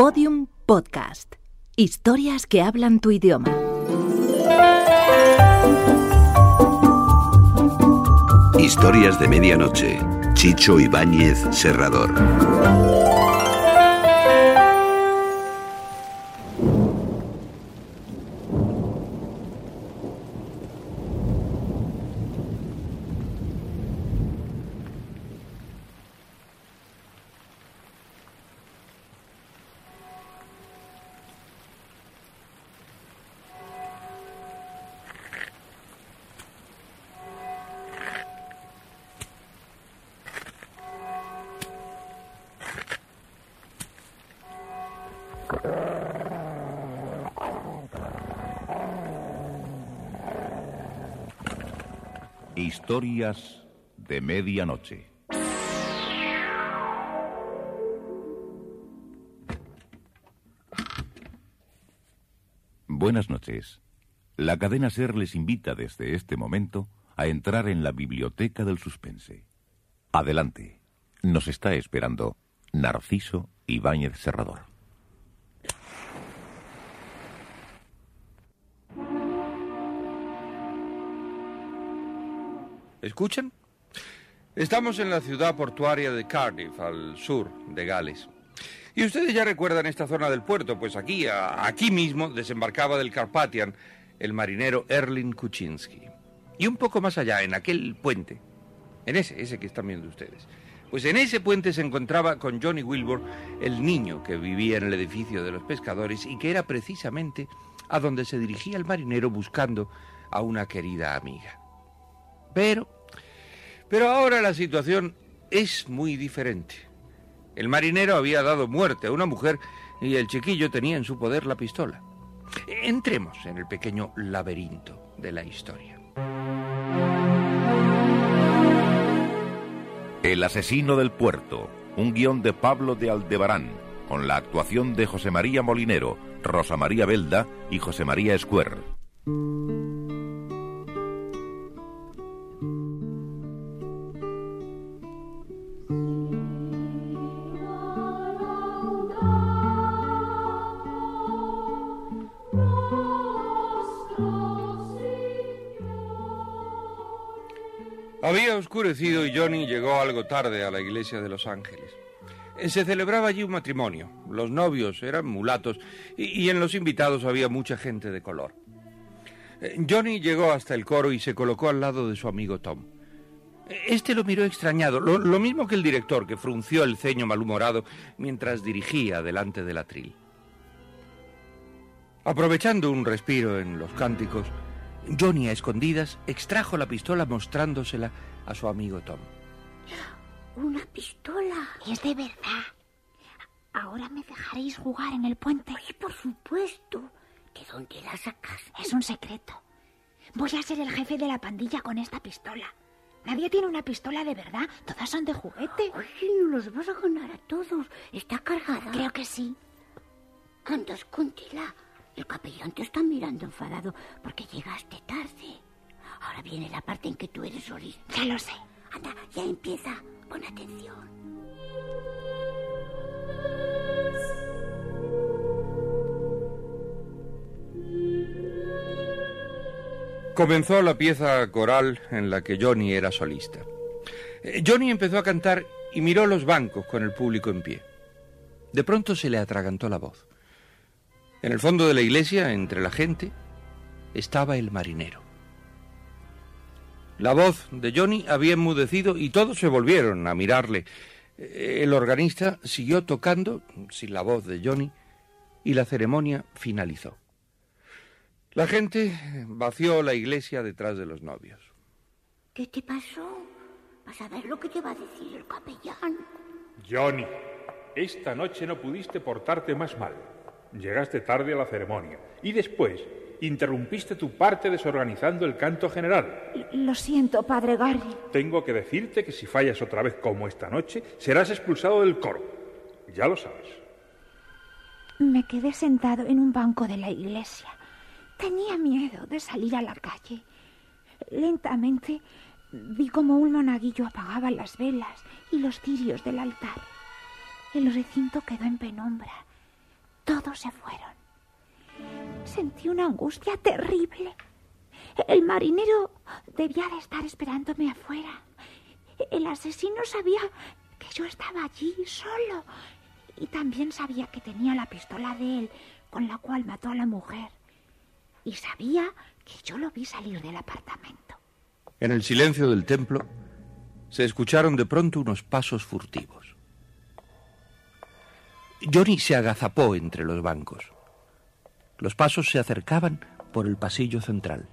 Podium Podcast. Historias que hablan tu idioma. Historias de medianoche. Chicho Ibáñez Serrador. Historias de medianoche. Buenas noches. La cadena Ser les invita desde este momento a entrar en la biblioteca del suspense. Adelante. Nos está esperando Narciso Ibáñez Serrador. ¿Escuchan? Estamos en la ciudad portuaria de Cardiff, al sur de Gales. Y ustedes ya recuerdan esta zona del puerto, pues aquí, aquí mismo, desembarcaba del Carpathian el marinero Erling Kuczynski. Y un poco más allá, en aquel puente, en ese, ese que están viendo ustedes, pues en ese puente se encontraba con Johnny Wilbur, el niño que vivía en el edificio de los pescadores y que era precisamente a donde se dirigía el marinero buscando a una querida amiga. Pero, pero ahora la situación es muy diferente. El marinero había dado muerte a una mujer y el chiquillo tenía en su poder la pistola. Entremos en el pequeño laberinto de la historia. El asesino del puerto, un guion de Pablo de Aldebarán, con la actuación de José María Molinero, Rosa María Belda y José María Escuer. Oscurecido y Johnny llegó algo tarde a la iglesia de Los Ángeles. Eh, Se celebraba allí un matrimonio. Los novios eran mulatos y, en los invitados había mucha gente de color. Eh, Johnny llegó hasta el coro y se colocó al lado de su amigo Tom. Eh, Este lo miró extrañado, lo, lo mismo que el director, que frunció el ceño malhumorado mientras dirigía delante del atril. Aprovechando un respiro en los cánticos, Johnny a escondidas extrajo la pistola mostrándosela a su amigo Tom. Una pistola. Es de verdad. Ahora me dejaréis jugar en el puente. Ay, por supuesto. ¿De dónde la sacas? Es un secreto. Voy a ser el jefe de la pandilla con esta pistola. Nadie tiene una pistola de verdad. Todas son de juguete. Ay, no los vas a ganar a todos. Está cargada. Creo que sí. Anda, escóndela. El capellán te está mirando enfadado porque llegaste tarde. Ahora viene la parte en que tú eres solista. Ya lo sé. Anda, ya empieza. Pon atención. Comenzó la pieza coral en la que Johnny era solista. Eh, Johnny empezó a cantar y miró los bancos con el público en pie. De pronto se le atragantó la voz. En el fondo de la iglesia, entre la gente, estaba el marinero. La voz de Johnny había enmudecido y todos se volvieron a mirarle. El organista siguió tocando sin la voz de Johnny y la ceremonia finalizó. La gente vació la iglesia detrás de los novios. ¿Qué te pasó? Vas a ver lo que te va a decir el capellán. Johnny, esta noche no pudiste portarte más mal. Llegaste tarde a la ceremonia y después interrumpiste tu parte desorganizando el canto general. Lo siento, padre Gary. Tengo que decirte que si fallas otra vez como esta noche, serás expulsado del coro. Ya lo sabes. Me quedé sentado en un banco de la iglesia. Tenía miedo de salir a la calle. Lentamente vi como un monaguillo apagaba las velas y los cirios del altar. El recinto quedó en penumbra. Todos se fueron. Sentí una angustia terrible. El marinero debía de estar esperándome afuera. El asesino sabía que yo estaba allí solo y también sabía que tenía la pistola de él con la cual mató a la mujer. Y sabía que yo lo vi salir del apartamento. En el silencio del templo se escucharon de pronto unos pasos furtivos. Johnny se agazapó entre los bancos. Los pasos se acercaban por el pasillo central.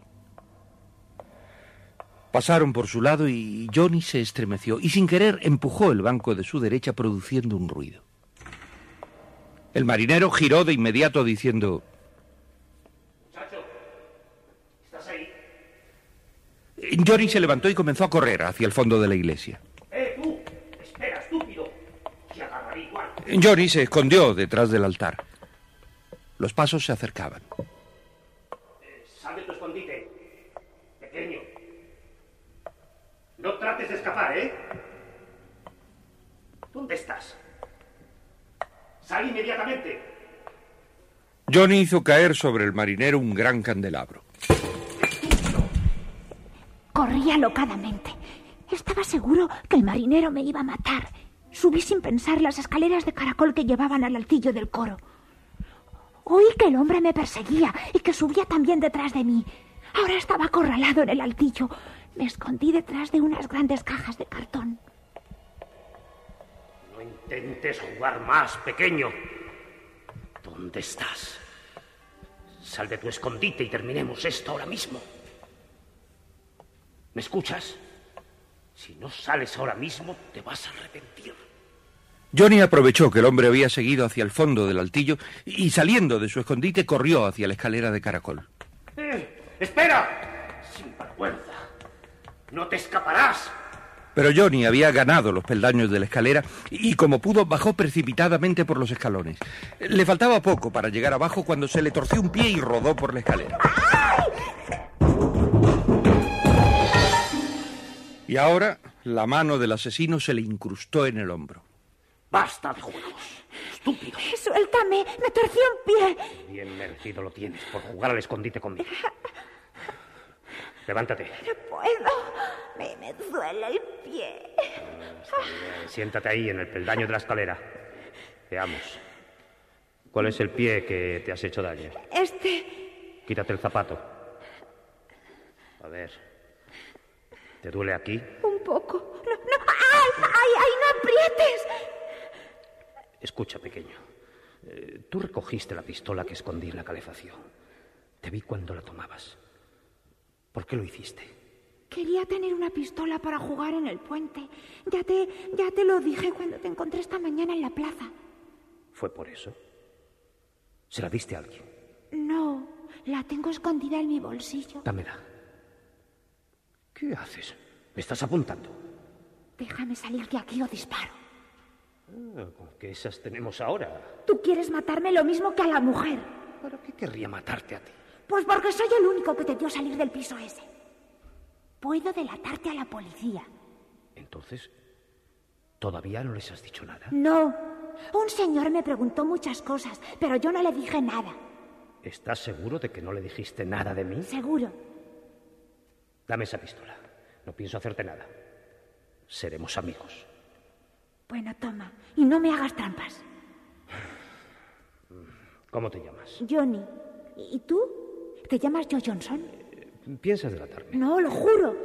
Pasaron por su lado y Johnny se estremeció y sin querer empujó el banco de su derecha produciendo un ruido. El marinero giró de inmediato diciendo... Muchacho, ¿estás ahí? Johnny se levantó y comenzó a correr hacia el fondo de la iglesia. Johnny se escondió detrás del altar. Los pasos se acercaban. Sal de tu escondite. Pequeño. No trates de escapar, ¿eh? ¿Dónde estás? Sal inmediatamente. Johnny hizo caer sobre el marinero un gran candelabro. Corrí alocadamente. Estaba seguro que el marinero me iba a matar. Subí sin pensar las escaleras de caracol que llevaban al altillo del coro. Oí que el hombre me perseguía y que subía también detrás de mí. Ahora estaba acorralado en el altillo. Me escondí detrás de unas grandes cajas de cartón. No intentes jugar más, pequeño. ¿Dónde estás? Sal de tu escondite y terminemos esto ahora mismo. ¿Me escuchas? Si no sales ahora mismo, te vas a arrepentir. Johnny aprovechó que el hombre había seguido hacia el fondo del altillo y saliendo de su escondite corrió hacia la escalera de caracol. ¡Eh! ¡Espera! Sin vergüenza. No te escaparás. Pero Johnny había ganado los peldaños de la escalera y como pudo bajó precipitadamente por los escalones. Le faltaba poco para llegar abajo cuando se le torció un pie y rodó por la escalera. Y ahora la mano del asesino se le incrustó en el hombro. Basta de juegos. Estúpido. Suéltame, me torcí un pie. Bien merecido lo tienes por jugar al escondite conmigo. Levántate. No puedo. Me, me duele el pie. Bien, siéntate ahí en el peldaño de la escalera. Veamos. ¿Cuál es el pie que te has hecho daño? Este. Quítate el zapato. A ver. ¿Te duele aquí? Un poco. No, no. ¡Ay! ¡Ay! ¡Ay! ¡No aprietes! Escucha, pequeño. Eh, tú recogiste la pistola que escondí en la calefacción. Te vi cuando la tomabas. ¿Por qué lo hiciste? Quería tener una pistola para jugar en el puente. Ya te, ya te lo dije cuando te encontré esta mañana en la plaza. ¿Fue por eso? ¿Se la diste a alguien? No, la tengo escondida en mi bolsillo. Dámela. ¿Qué haces? ¿Me estás apuntando? Déjame salir de aquí o disparo. Ah, ¿Con qué esas tenemos ahora? Tú quieres matarme lo mismo que a la mujer. ¿Para qué querría matarte a ti? Pues porque soy el único que te dio salir del piso ese. Puedo delatarte a la policía. Entonces, ¿todavía no les has dicho nada? No. Un señor me preguntó muchas cosas, pero yo no le dije nada. ¿Estás seguro de que no le dijiste nada de mí? Seguro. Dame esa pistola. No pienso hacerte nada. Seremos amigos. Bueno, toma. Y no me hagas trampas. ¿Cómo te llamas? Johnny. ¿Y tú? ¿Te llamas Joe Johnson? ¿Piensas delatarme? No, lo juro.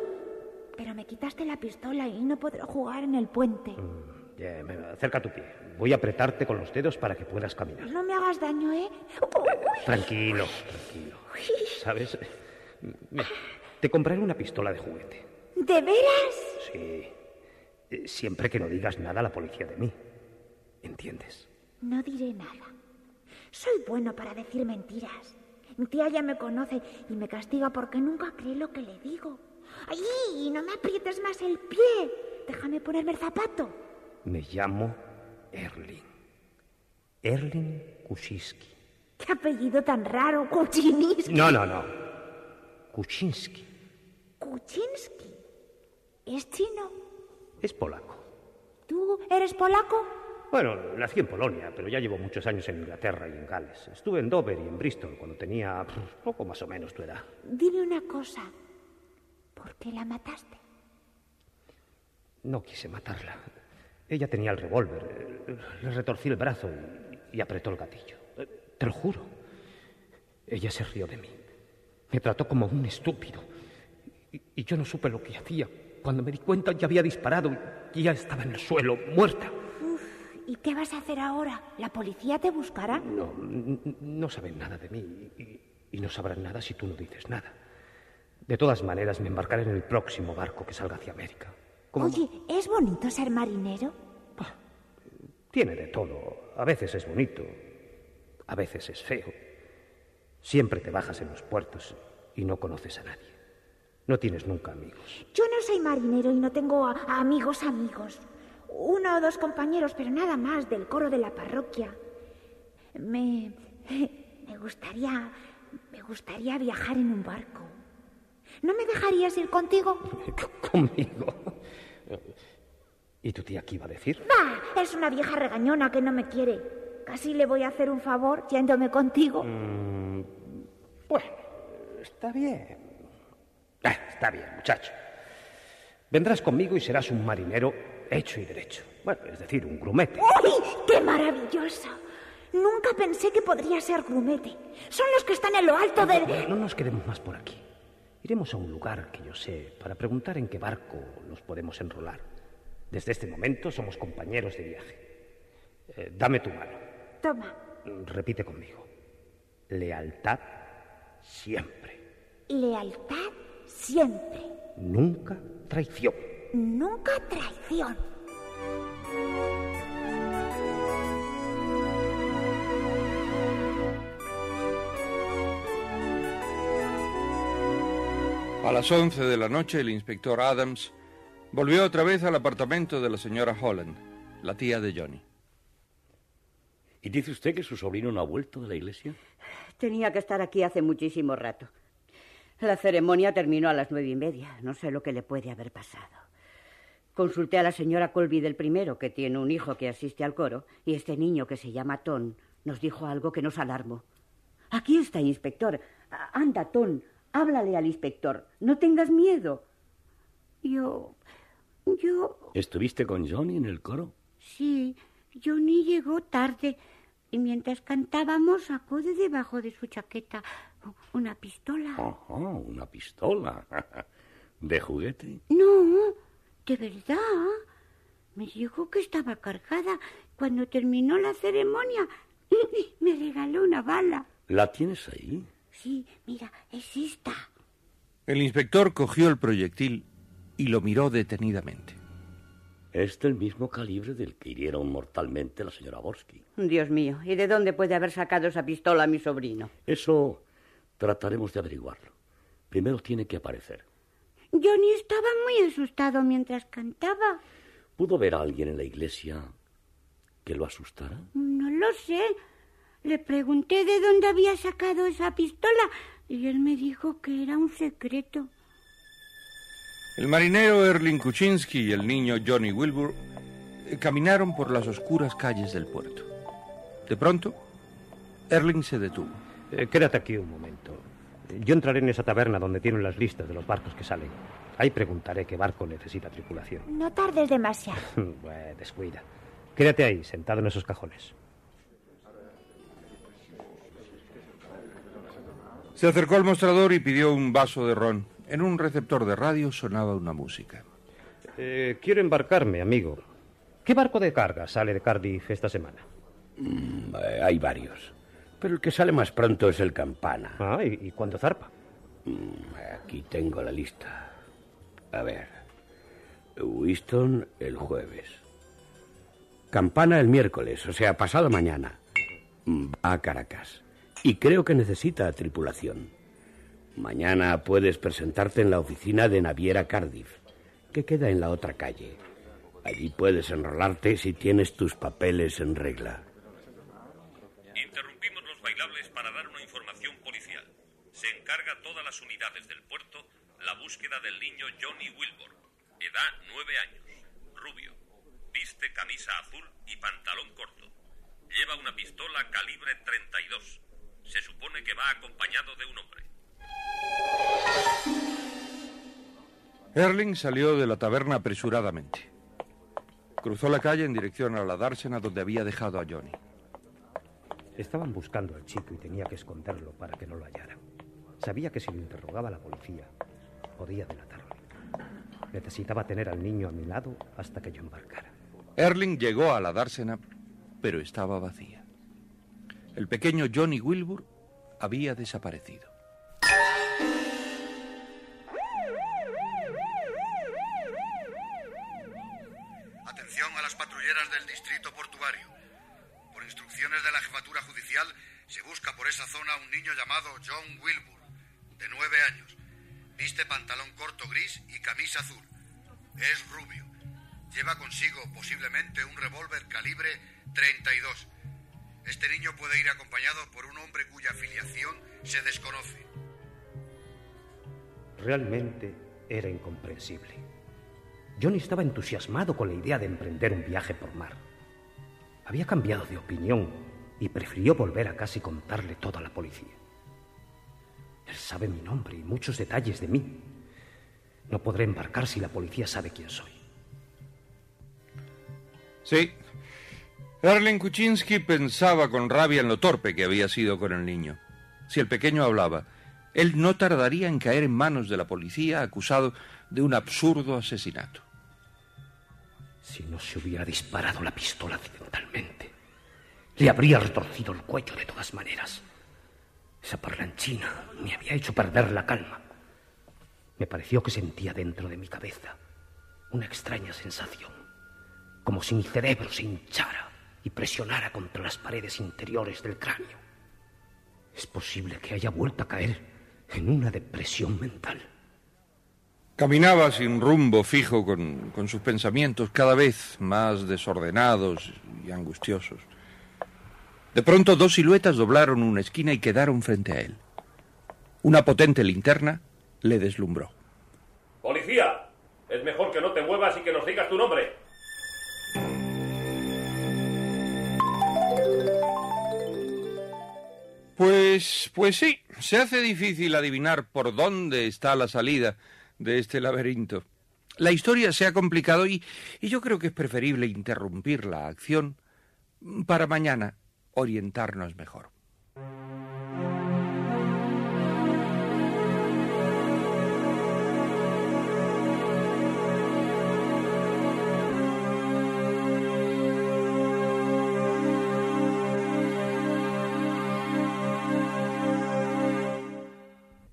Pero me quitaste la pistola y no podré jugar en el puente. Me- acerca tu pie. Voy a apretarte con los dedos para que puedas caminar. No me hagas daño, ¿eh? Tranquilo, tranquilo. ¿Sabes? Mira, te compraré una pistola de juguete. ¿De veras? Sí. Eh, Siempre que no digas nada a la policía de mí. ¿Entiendes? No diré nada. Soy bueno para decir mentiras. Mi tía ya me conoce y me castiga porque nunca cree lo que le digo. ¡Ay! No me aprietes más el pie. Déjame ponerme el zapato. Me llamo Erling. Erling Kuczynski. ¡Qué apellido tan raro! Kuczynski. No, no, no. Kuczynski. Kuczynski. ¿Es chino? Es polaco. ¿Tú eres polaco? Bueno, nací en Polonia, pero ya llevo muchos años en Inglaterra y en Gales. Estuve en Dover y en Bristol cuando tenía pff, poco más o menos tu edad. Dime una cosa. ¿Por qué la mataste? No quise matarla. Ella tenía el revólver. Le retorcí el brazo y, y apretó el gatillo. Te lo juro. Ella se rió de mí. Me trató como un estúpido. Y, y yo no supe lo que hacía. Cuando me di cuenta ya había disparado y ya estaba en el suelo, muerta. Uf, ¿y qué vas a hacer ahora? ¿La policía te buscará? No, no saben nada de mí y, y no sabrán nada si tú no dices nada. De todas maneras, me embarcaré en el próximo barco que salga hacia América. Como- Oye, ¿es bonito ser marinero? Tiene de todo. A veces es bonito, a veces es feo. Siempre te bajas en los puertos y no conoces a nadie. No tienes nunca amigos. Yo no soy marinero y no tengo a- a amigos amigos. Uno o dos compañeros, pero nada más del coro de la parroquia. Me. me gustaría. me gustaría viajar en un barco. ¿No me dejarías ir contigo? Conmigo. ¿Y tu tía qué iba a decir? ¡Bah! Es una vieja regañona que no me quiere. Casi le voy a hacer un favor yéndome contigo. Mm, bueno, está bien. Ah, está bien, muchacho. Vendrás conmigo y serás un marinero hecho y derecho. Bueno, es decir, un grumete. ¡Uy! ¡Qué maravilloso! Nunca pensé que podría ser grumete. Son los que están en lo alto del... Bueno, no nos quedemos más por aquí. Iremos a un lugar que yo sé para preguntar en qué barco nos podemos enrolar. Desde este momento somos compañeros de viaje. Eh, dame tu mano. Toma. Repite conmigo. Lealtad siempre. Lealtad siempre. Nunca traición. Nunca traición. A las 11 de la noche, el inspector Adams volvió otra vez al apartamento de la señora Holland, la tía de Johnny. ¿Y dice usted que su sobrino no ha vuelto de la iglesia? Tenía que estar aquí hace muchísimo rato. La ceremonia terminó a las nueve y media. No sé lo que le puede haber pasado. Consulté a la señora Colby del primero, que tiene un hijo que asiste al coro, y este niño que se llama Ton nos dijo algo que nos alarmó. Aquí está, inspector. Anda, Ton, háblale al inspector. No tengas miedo. Yo. Yo. ¿Estuviste con Johnny en el coro? Sí, Johnny llegó tarde y mientras cantábamos sacó de debajo de su chaqueta una pistola. Ajá, una pistola. ¿De juguete? No, de verdad. Me dijo que estaba cargada. Cuando terminó la ceremonia, me regaló una bala. ¿La tienes ahí? Sí, mira, es esta. El inspector cogió el proyectil y lo miró detenidamente. Es del mismo calibre del que hirieron mortalmente a la señora Borsky. Dios mío, ¿y de dónde puede haber sacado esa pistola mi sobrino? Eso trataremos de averiguarlo. Primero tiene que aparecer. Johnny estaba muy asustado mientras cantaba. ¿Pudo ver a alguien en la iglesia que lo asustara? No lo sé. Le pregunté de dónde había sacado esa pistola y él me dijo que era un secreto. El marinero Erling Kuczynski y el niño Johnny Wilbur eh, caminaron por las oscuras calles del puerto. De pronto, Erling se detuvo. Eh, quédate aquí un momento. Yo entraré en esa taberna donde tienen las listas de los barcos que salen. Ahí preguntaré qué barco necesita tripulación. No tardes demasiado. Bueno, descuida. Quédate ahí, sentado en esos cajones. Se acercó al mostrador y pidió un vaso de ron. En un receptor de radio sonaba una música. Eh, quiero embarcarme, amigo. ¿Qué barco de carga sale de Cardiff esta semana? Mm, eh, hay varios. Pero el que sale más pronto es el Campana. Ah, ¿y, y cuándo zarpa? Mm, aquí tengo la lista. A ver. Winston el jueves. Campana el miércoles, o sea, pasado mañana. Mm, Va a Caracas. Y creo que necesita tripulación. Mañana puedes presentarte en la oficina de Naviera Cardiff, que queda en la otra calle. Allí puedes enrolarte si tienes tus papeles en regla. Para dar una información policial. Se encarga todas las unidades del puerto la búsqueda del niño Johnny Wilbur. Edad nueve años. Rubio. Viste camisa azul y pantalón corto. Lleva una pistola calibre 32. Se supone que va acompañado de un hombre. Erling salió de la taberna apresuradamente. Cruzó la calle en dirección a la dársena donde había dejado a Johnny. Estaban buscando al chico y tenía que esconderlo para que no lo hallaran. Sabía que si lo interrogaba la policía, podía delatarlo. Necesitaba tener al niño a mi lado hasta que yo embarcara. Erling llegó a la dársena, pero estaba vacía. El pequeño Johnny Wilbur había desaparecido. Se busca por esa zona un niño llamado John Wilbur, de nueve años. Viste pantalón corto gris y camisa azul. Es rubio. Lleva consigo posiblemente un revólver calibre 32. Este niño puede ir acompañado por un hombre cuya afiliación se desconoce. Realmente era incomprensible. Johnny estaba entusiasmado con la idea de emprender un viaje por mar. Había cambiado de opinión y prefirió volver a casa y contarle todo a la policía. Él sabe mi nombre y muchos detalles de mí. No podré embarcar si la policía sabe quién soy. Sí. Erling Kuczynski pensaba con rabia en lo torpe que había sido con el niño. Si el pequeño hablaba, él no tardaría en caer en manos de la policía acusado de un absurdo asesinato. Si no se hubiera disparado la pistola accidentalmente, le habría retorcido el cuello de todas maneras. Esa parlanchina me había hecho perder la calma. Me pareció que sentía dentro de mi cabeza una extraña sensación, como si mi cerebro se hinchara y presionara contra las paredes interiores del cráneo. Es posible que haya vuelto a caer en una depresión mental. Caminaba sin rumbo fijo con, con, sus pensamientos cada vez más desordenados y angustiosos. De pronto dos siluetas doblaron una esquina y quedaron frente a él. Una potente linterna le deslumbró. ¡Policía! Es mejor que no te muevas y que nos digas tu nombre. Pues, pues sí, se hace difícil adivinar por dónde está la salida de este laberinto. La historia se ha complicado y, y yo creo que es preferible interrumpir la acción para mañana orientarnos mejor.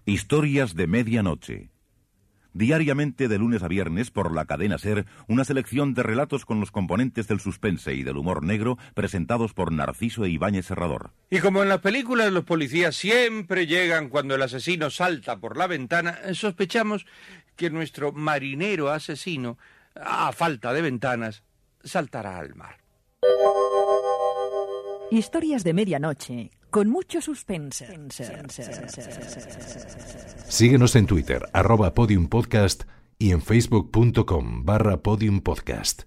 Historias de Medianoche. Diariamente de lunes a viernes por la cadena Ser, una selección de relatos con los componentes del suspense y del humor negro presentados por Narciso e Ibáñez Serrador. Y como en las películas los policías siempre llegan cuando el asesino salta por la ventana, sospechamos que nuestro marinero asesino, a falta de ventanas, saltará al mar. Historias de medianoche, con mucho suspense. Síguenos en Twitter, arroba podiumpodcast y en facebook.com barra podiumpodcast.